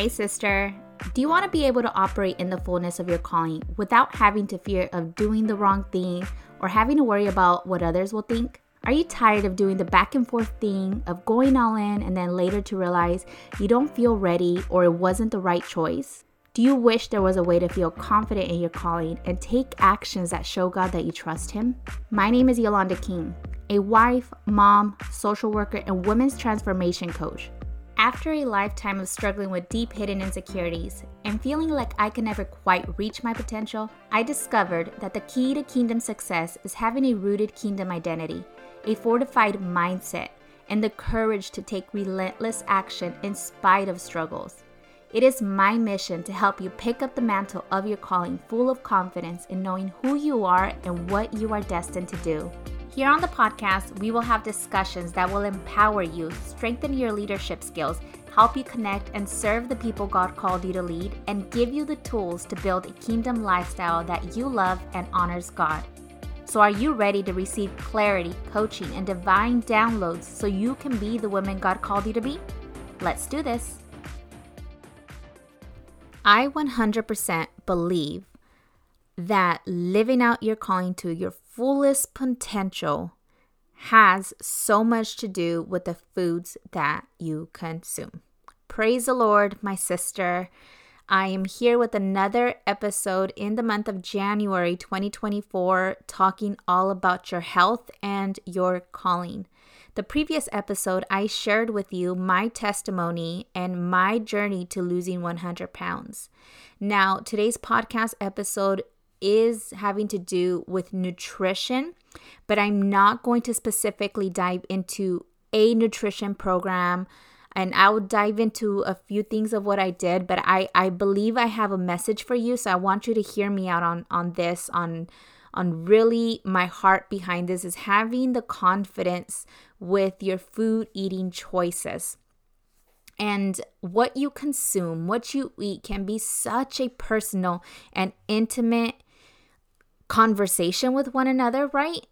Hey, sister. Do you want to be able to operate in the fullness of your calling without having to fear of doing the wrong thing or having to worry about what others will think? Are you tired of doing the back and forth thing of going all in and then later to realize you don't feel ready or it wasn't the right choice? Do you wish there was a way to feel confident in your calling and take actions that show God that you trust Him? My name is Yolanda King, a wife, mom, social worker, and women's transformation coach. After a lifetime of struggling with deep hidden insecurities and feeling like I could never quite reach my potential, I discovered that the key to kingdom success is having a rooted kingdom identity, a fortified mindset, and the courage to take relentless action in spite of struggles. It is my mission to help you pick up the mantle of your calling full of confidence in knowing who you are and what you are destined to do. Here on the podcast, we will have discussions that will empower you, strengthen your leadership skills, help you connect and serve the people God called you to lead, and give you the tools to build a kingdom lifestyle that you love and honors God. So, are you ready to receive clarity, coaching, and divine downloads so you can be the woman God called you to be? Let's do this. I 100% believe that living out your calling to your fullest potential has so much to do with the foods that you consume. Praise the Lord, my sister. I am here with another episode in the month of January 2024, talking all about your health and your calling. The previous episode, I shared with you my testimony and my journey to losing 100 pounds. Now, today's podcast episode is having to do with nutrition, but I'm not going to specifically dive into a nutrition program and I will dive into a few things of what I did, but I, I believe I have a message for you. So I want you to hear me out on, on this, on on really my heart behind this is having the confidence with your food eating choices. And what you consume, what you eat can be such a personal and intimate conversation with one another, right?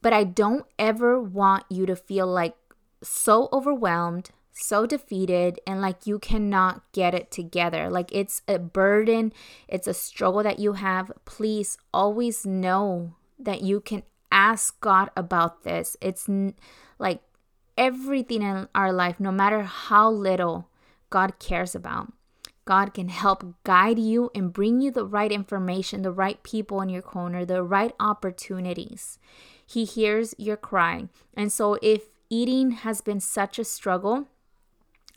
But I don't ever want you to feel like so overwhelmed, so defeated, and like you cannot get it together. Like it's a burden, it's a struggle that you have. Please always know that you can ask God about this. It's n- like everything in our life, no matter how little, God cares about. God can help guide you and bring you the right information, the right people in your corner, the right opportunities. He hears your cry. And so, if eating has been such a struggle,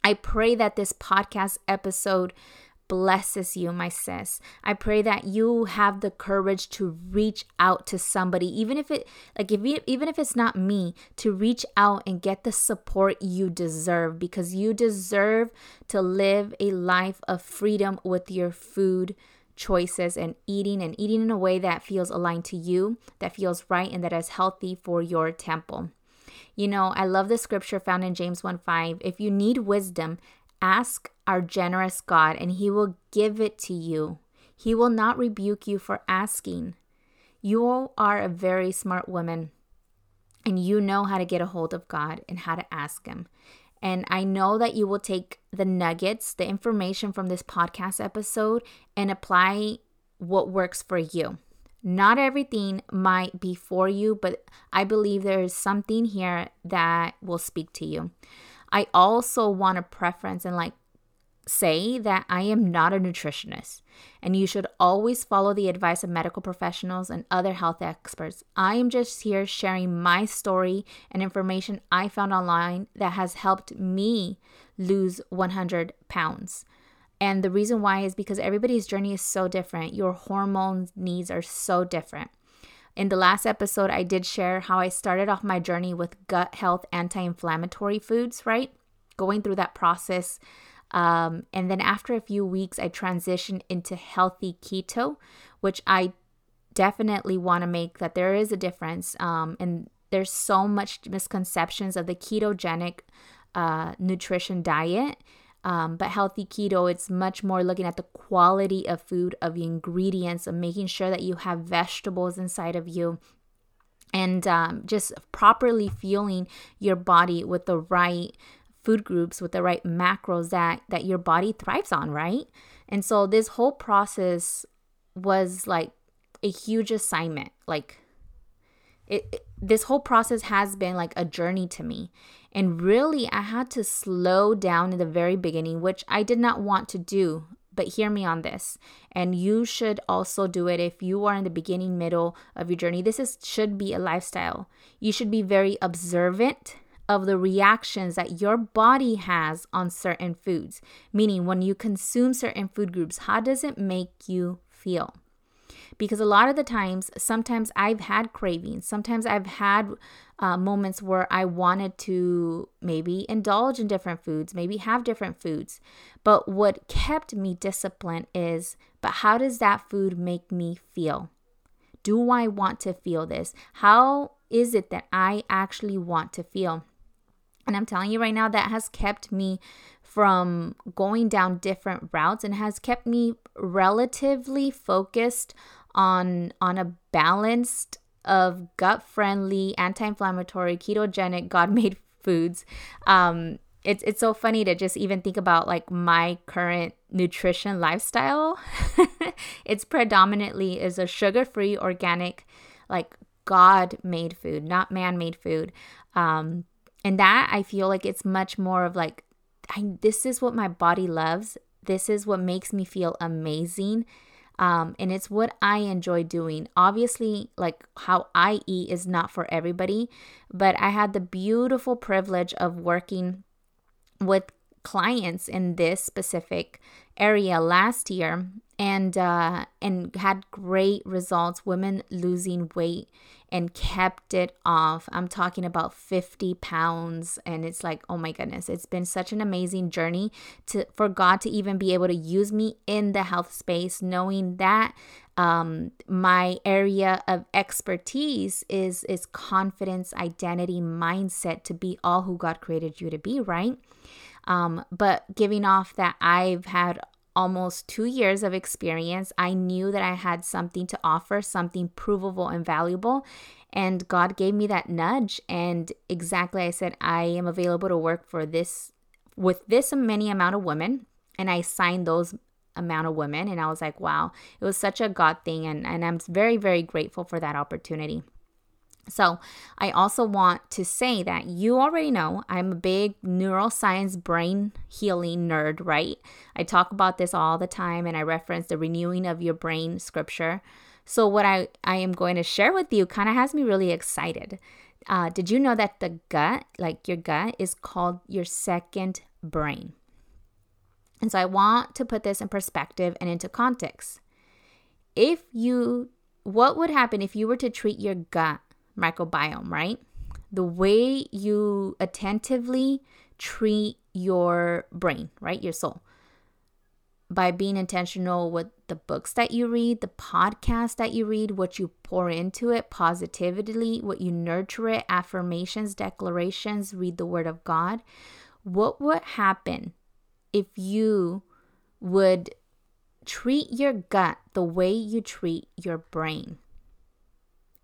I pray that this podcast episode blesses you, my sis. I pray that you have the courage to reach out to somebody, even if it like if you, even if it's not me, to reach out and get the support you deserve because you deserve to live a life of freedom with your food choices and eating and eating in a way that feels aligned to you, that feels right and that is healthy for your temple. You know, I love the scripture found in James 1 5. If you need wisdom, Ask our generous God, and He will give it to you. He will not rebuke you for asking. You are a very smart woman, and you know how to get a hold of God and how to ask Him. And I know that you will take the nuggets, the information from this podcast episode, and apply what works for you. Not everything might be for you, but I believe there is something here that will speak to you. I also want to preference and like say that I am not a nutritionist and you should always follow the advice of medical professionals and other health experts. I am just here sharing my story and information I found online that has helped me lose 100 pounds. And the reason why is because everybody's journey is so different. Your hormone needs are so different. In the last episode, I did share how I started off my journey with gut health anti inflammatory foods, right? Going through that process. Um, and then after a few weeks, I transitioned into healthy keto, which I definitely want to make that there is a difference. Um, and there's so much misconceptions of the ketogenic uh, nutrition diet um, but healthy keto, it's much more looking at the quality of food, of the ingredients, of making sure that you have vegetables inside of you, and um, just properly fueling your body with the right food groups with the right macros that that your body thrives on, right? And so this whole process was like a huge assignment. Like it, it, this whole process has been like a journey to me. And really I had to slow down in the very beginning, which I did not want to do. But hear me on this. And you should also do it if you are in the beginning middle of your journey. This is should be a lifestyle. You should be very observant of the reactions that your body has on certain foods. Meaning when you consume certain food groups, how does it make you feel? Because a lot of the times, sometimes I've had cravings. Sometimes I've had uh, moments where I wanted to maybe indulge in different foods, maybe have different foods. But what kept me disciplined is, but how does that food make me feel? Do I want to feel this? How is it that I actually want to feel? And I'm telling you right now, that has kept me from going down different routes and has kept me relatively focused on on a balanced of gut friendly, anti inflammatory, ketogenic, God made foods. Um, it's it's so funny to just even think about like my current nutrition lifestyle. it's predominantly is a sugar free, organic, like God made food, not man made food. Um, and that I feel like it's much more of like, I, this is what my body loves. This is what makes me feel amazing. Um, and it's what I enjoy doing. Obviously, like how I eat is not for everybody, but I had the beautiful privilege of working with clients in this specific area last year and uh, and had great results women losing weight and kept it off. I'm talking about 50 pounds and it's like oh my goodness it's been such an amazing journey to for god to even be able to use me in the health space knowing that um, my area of expertise is is confidence identity mindset to be all who god created you to be right um, but giving off that I've had almost two years of experience, I knew that I had something to offer, something provable and valuable. And God gave me that nudge. And exactly, I said, I am available to work for this with this many amount of women. And I signed those amount of women. And I was like, wow, it was such a God thing. And, and I'm very, very grateful for that opportunity. So, I also want to say that you already know I'm a big neuroscience brain healing nerd, right? I talk about this all the time and I reference the renewing of your brain scripture. So, what I, I am going to share with you kind of has me really excited. Uh, did you know that the gut, like your gut, is called your second brain? And so, I want to put this in perspective and into context. If you, what would happen if you were to treat your gut microbiome, right? The way you attentively treat your brain, right? Your soul. By being intentional with the books that you read, the podcasts that you read, what you pour into it positively, what you nurture it, affirmations, declarations, read the word of God. What would happen if you would treat your gut the way you treat your brain?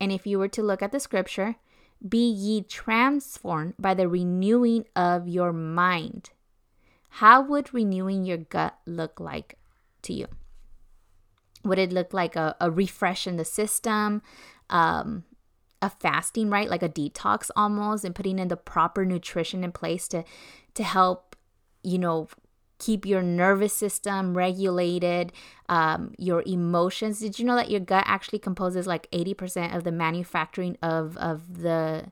And if you were to look at the scripture, be ye transformed by the renewing of your mind. How would renewing your gut look like to you? Would it look like a, a refresh in the system, um, a fasting, right? Like a detox almost, and putting in the proper nutrition in place to to help, you know, keep your nervous system regulated, um, your emotions. Did you know that your gut actually composes like 80% of the manufacturing of, of the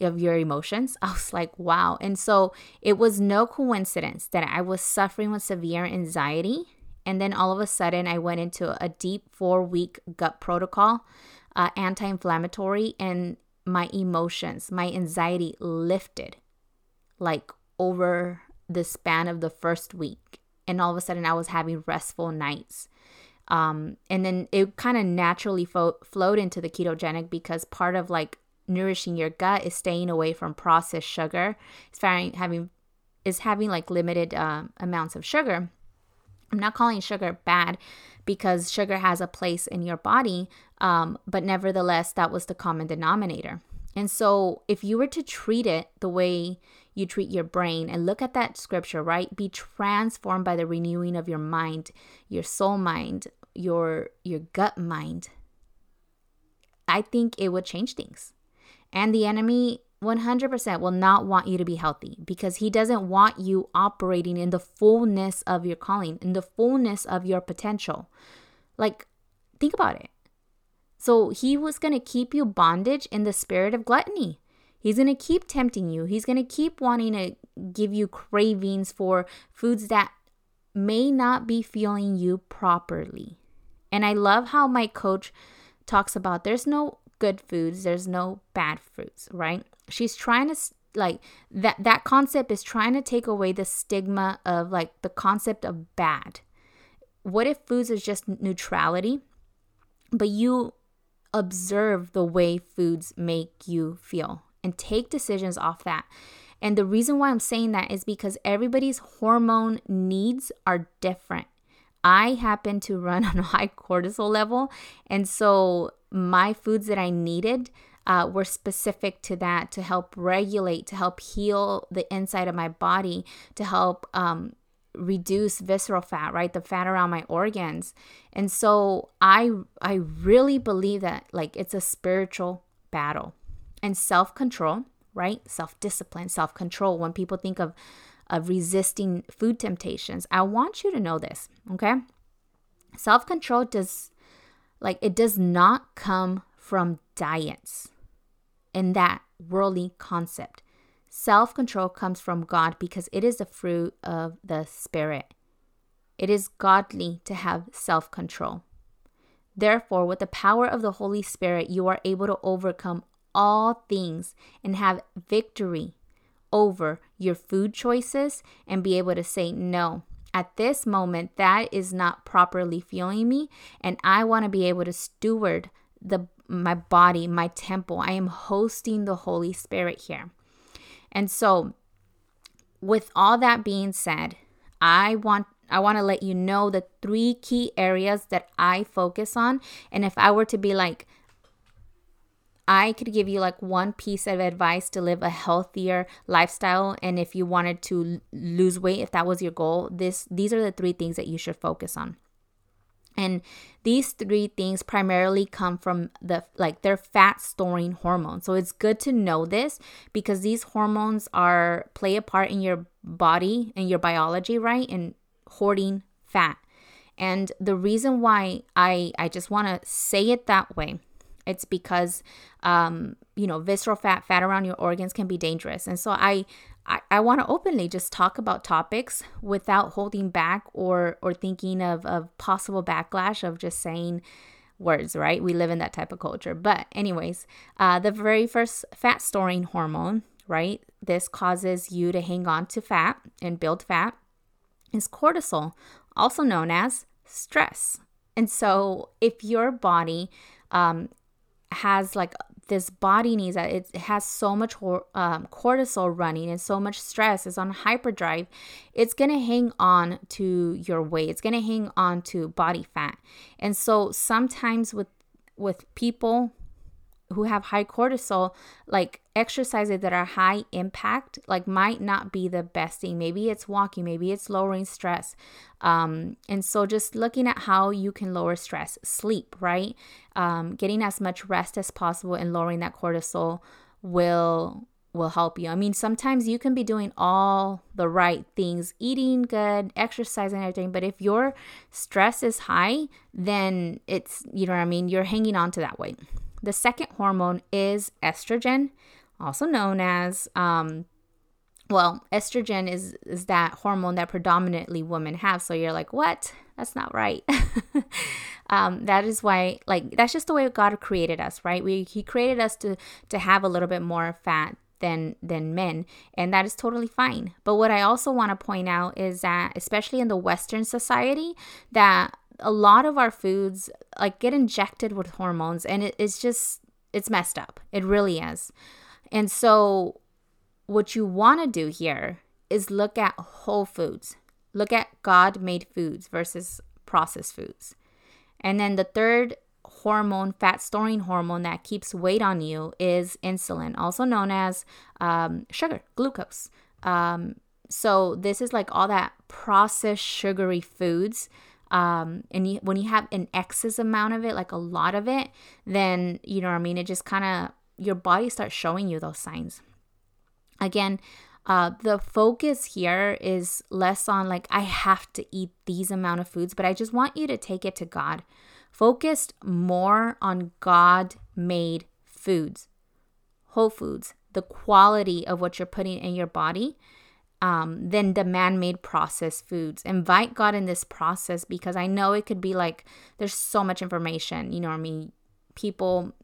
of your emotions. I was like, wow. And so it was no coincidence that I was suffering with severe anxiety. And then all of a sudden, I went into a deep four week gut protocol, uh, anti inflammatory, and my emotions, my anxiety lifted like over the span of the first week. And all of a sudden, I was having restful nights. Um, and then it kind of naturally fo- flowed into the ketogenic because part of like nourishing your gut is staying away from processed sugar. It's having is having like limited uh, amounts of sugar. I'm not calling sugar bad because sugar has a place in your body, um, but nevertheless, that was the common denominator. And so, if you were to treat it the way you treat your brain. And look at that scripture, right? Be transformed by the renewing of your mind, your soul mind, your your gut mind. I think it would change things. And the enemy 100% will not want you to be healthy because he doesn't want you operating in the fullness of your calling, in the fullness of your potential. Like, think about it. So, he was going to keep you bondage in the spirit of gluttony. He's going to keep tempting you. He's going to keep wanting to give you cravings for foods that may not be feeling you properly. And I love how my coach talks about there's no good foods, there's no bad foods, right? She's trying to like that that concept is trying to take away the stigma of like the concept of bad. What if foods is just neutrality, but you observe the way foods make you feel and take decisions off that. And the reason why I'm saying that is because everybody's hormone needs are different. I happen to run on a high cortisol level, and so my foods that I needed uh, were specific to that to help regulate, to help heal the inside of my body, to help um, reduce visceral fat, right? The fat around my organs. And so I I really believe that like it's a spiritual battle and self control, right? Self discipline, self control. When people think of, of resisting food temptations, I want you to know this, okay? Self control does, like, it does not come from diets in that worldly concept. Self control comes from God because it is the fruit of the Spirit. It is godly to have self control. Therefore, with the power of the Holy Spirit, you are able to overcome all things and have victory over your food choices and be able to say, no, at this moment, that is not properly fueling me. And I want to be able to steward the my body, my temple. I am hosting the Holy Spirit here. And so, with all that being said, I want I want to let you know the three key areas that I focus on. And if I were to be like, I could give you like one piece of advice to live a healthier lifestyle and if you wanted to lose weight if that was your goal this these are the three things that you should focus on. And these three things primarily come from the like they're fat storing hormones. So it's good to know this because these hormones are play a part in your body and your biology, right? And hoarding fat. And the reason why I I just want to say it that way it's because, um, you know, visceral fat, fat around your organs can be dangerous. And so I, I, I want to openly just talk about topics without holding back or or thinking of, of possible backlash of just saying words, right? We live in that type of culture. But anyways, uh, the very first fat storing hormone, right? This causes you to hang on to fat and build fat is cortisol, also known as stress. And so if your body um, has like this body needs that. It has so much um, cortisol running and so much stress. Is on hyperdrive. It's going to hang on to your weight. It's going to hang on to body fat. And so sometimes with with people who have high cortisol, like exercises that are high impact, like might not be the best thing. Maybe it's walking, maybe it's lowering stress. Um, and so just looking at how you can lower stress, sleep, right? Um, getting as much rest as possible and lowering that cortisol will will help you. I mean, sometimes you can be doing all the right things, eating good, exercising, everything, but if your stress is high, then it's, you know what I mean, you're hanging on to that weight. The second hormone is estrogen, also known as, um, well, estrogen is, is that hormone that predominantly women have. So you're like, what? That's not right. um, that is why, like, that's just the way God created us, right? We He created us to to have a little bit more fat than than men and that is totally fine but what i also want to point out is that especially in the western society that a lot of our foods like get injected with hormones and it, it's just it's messed up. It really is. And so what you want to do here is look at whole foods. Look at god made foods versus processed foods. And then the third hormone fat storing hormone that keeps weight on you is insulin also known as um, sugar glucose. Um, so this is like all that processed sugary foods. Um, and you, when you have an excess amount of it, like a lot of it, then you know what I mean. It just kind of your body starts showing you those signs. Again, uh, the focus here is less on like I have to eat these amount of foods, but I just want you to take it to God. Focused more on God made foods, whole foods, the quality of what you're putting in your body um, than the man made processed foods. Invite God in this process because I know it could be like there's so much information. You know what I mean? People,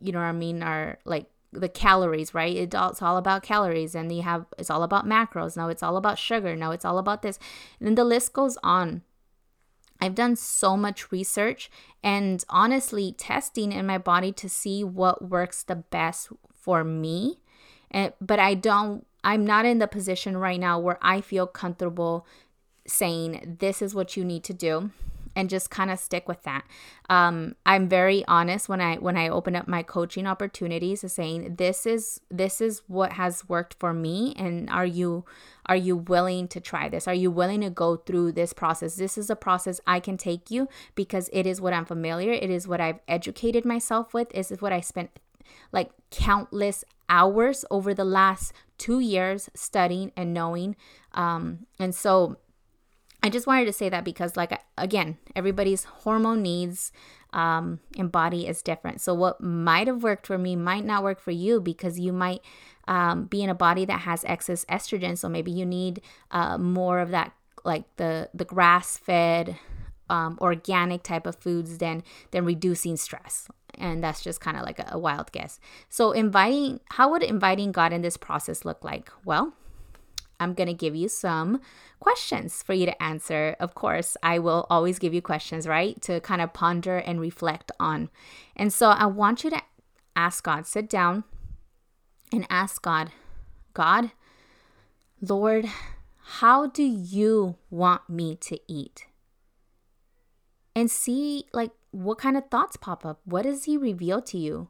you know what I mean, are like the calories, right? It's all about calories, and you have it's all about macros. Now it's all about sugar. Now it's all about this, and then the list goes on. I've done so much research and honestly testing in my body to see what works the best for me. And, but I don't, I'm not in the position right now where I feel comfortable saying this is what you need to do and just kind of stick with that. Um, I'm very honest when I when I open up my coaching opportunities of saying this is this is what has worked for me and are you are you willing to try this? Are you willing to go through this process? This is a process I can take you because it is what I'm familiar. It is what I've educated myself with. This is what I spent like countless hours over the last two years studying and knowing. Um, and so I just wanted to say that because, like, again, everybody's hormone needs um, and body is different. So, what might have worked for me might not work for you because you might um, be in a body that has excess estrogen. So, maybe you need uh, more of that, like the the grass fed, um, organic type of foods than than reducing stress. And that's just kind of like a, wild guess. So, inviting, how would inviting God in this process look like? Well, I'm going to give you some questions for you to answer. Of course, I will always give you questions, right? To kind of ponder and reflect on. And so I want you to ask God, sit down and ask God, God, Lord, how do you want me to eat? And see, like, what kind of thoughts pop up? What does He reveal to you?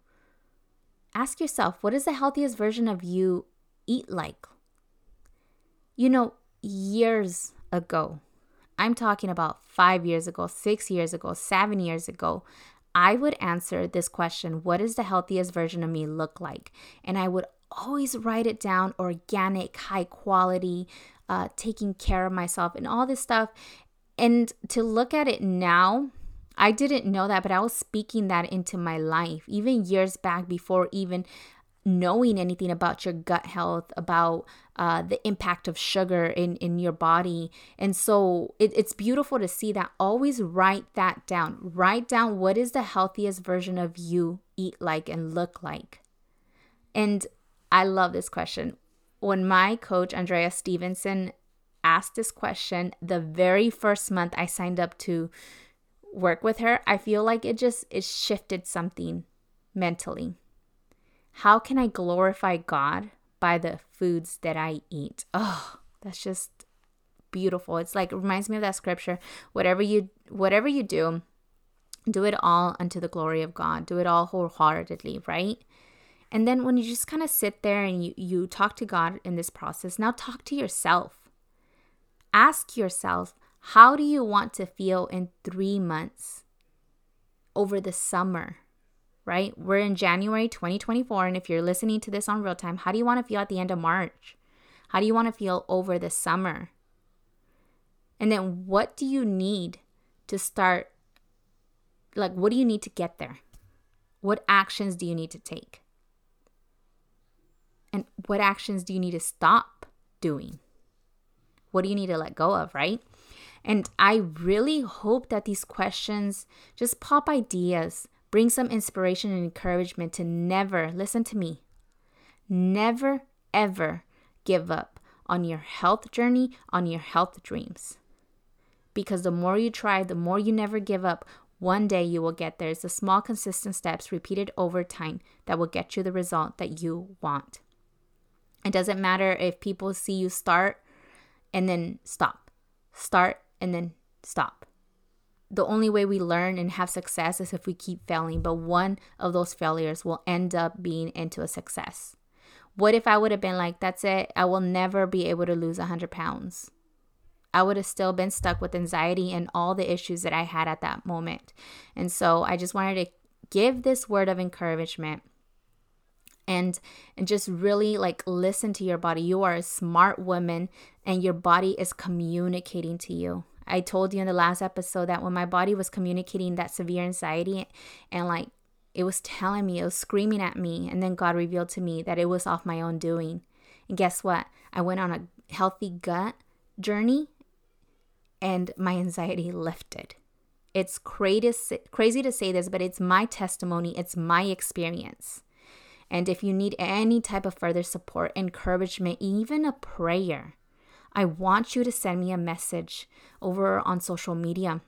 Ask yourself, what does the healthiest version of you eat like? You know, years ago, I'm talking about five years ago, six years ago, seven years ago, I would answer this question What does the healthiest version of me look like? And I would always write it down organic, high quality, uh, taking care of myself, and all this stuff. And to look at it now, I didn't know that, but I was speaking that into my life even years back before even knowing anything about your gut health, about uh, the impact of sugar in, in your body. And so it, it's beautiful to see that. Always write that down. Write down what is the healthiest version of you eat like and look like. And I love this question. When my coach, Andrea Stevenson, asked this question the very first month I signed up to work with her, I feel like it just it shifted something mentally. How can I glorify God by the foods that I eat? Oh, that's just beautiful. It's like it reminds me of that scripture. Whatever you whatever you do, do it all unto the glory of God. Do it all wholeheartedly, right? And then when you just kind of sit there and you, you talk to God in this process, now talk to yourself. Ask yourself, how do you want to feel in three months over the summer? right? We're in January 2024. And if you're listening to this on real time, how do you want to feel at the end of March? How do you want to feel over the summer? And then what do you need to start? Like, what do you need to get there? What actions do you need to take? And what actions do you need to stop doing? What do you need to let go of, right? And I really hope that these questions just pop ideas Bring some inspiration and encouragement to never, listen to me, never, ever give up on your health journey, on your health dreams. Because the more you try, the more you never give up, one day you will get there. It's the small, consistent steps repeated over time that will get you the result that you want. It doesn't matter if people see you start and then stop, start and then stop the only way we learn and have success is if we keep failing, but one of those failures will end up being into a success. What if I would have been like, that's it, I will never be able to lose 100 pounds? I would have still been stuck with anxiety and all the issues that I had at that moment. And so I just wanted to give this word of encouragement and and just really like listen to your body. You are a smart woman and your body is communicating to you. I told you in the last episode that when my body was communicating that severe anxiety and like it was telling me, it was screaming at me, and then God revealed to me that it was off my own doing. And guess what? I went on a healthy gut journey and my anxiety lifted. It's crazy to say this, but it's my testimony, it's my experience. And if you need any type of further support, encouragement, even a prayer, I want you to send me a message over on social media.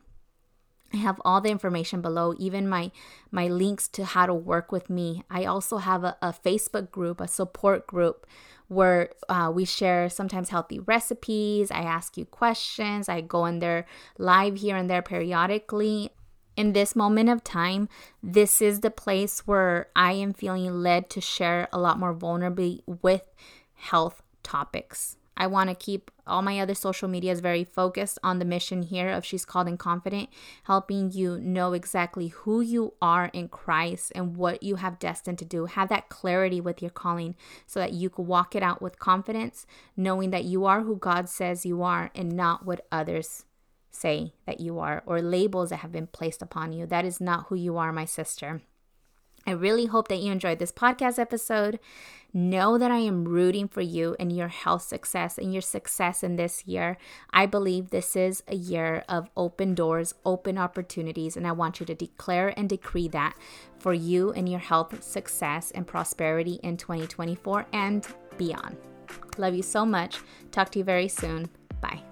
I have all the information below, even my my links to how to work with me. I also have a, a Facebook group, a support group where uh, we share sometimes healthy recipes. I ask you questions. I go in there live here and there periodically. In this moment of time, this is the place where I am feeling led to share a lot more vulnerably with health topics. I want to keep all my other social medias very focused on the mission here of She's Called and Confident, helping you know exactly who you are in Christ and what you have destined to do. Have that clarity with your calling so that you can walk it out with confidence, knowing that you are who God says you are and not what others say that you are or labels that have been placed upon you. That is not who you are, my sister. I really hope that you enjoyed this podcast episode. Know that I am rooting for you and your health success and your success in this year. I believe this is a year of open doors, open opportunities, and I want you to declare and decree that for you and your health success and prosperity in 2024 and beyond. Love you so much. Talk to you very soon. Bye.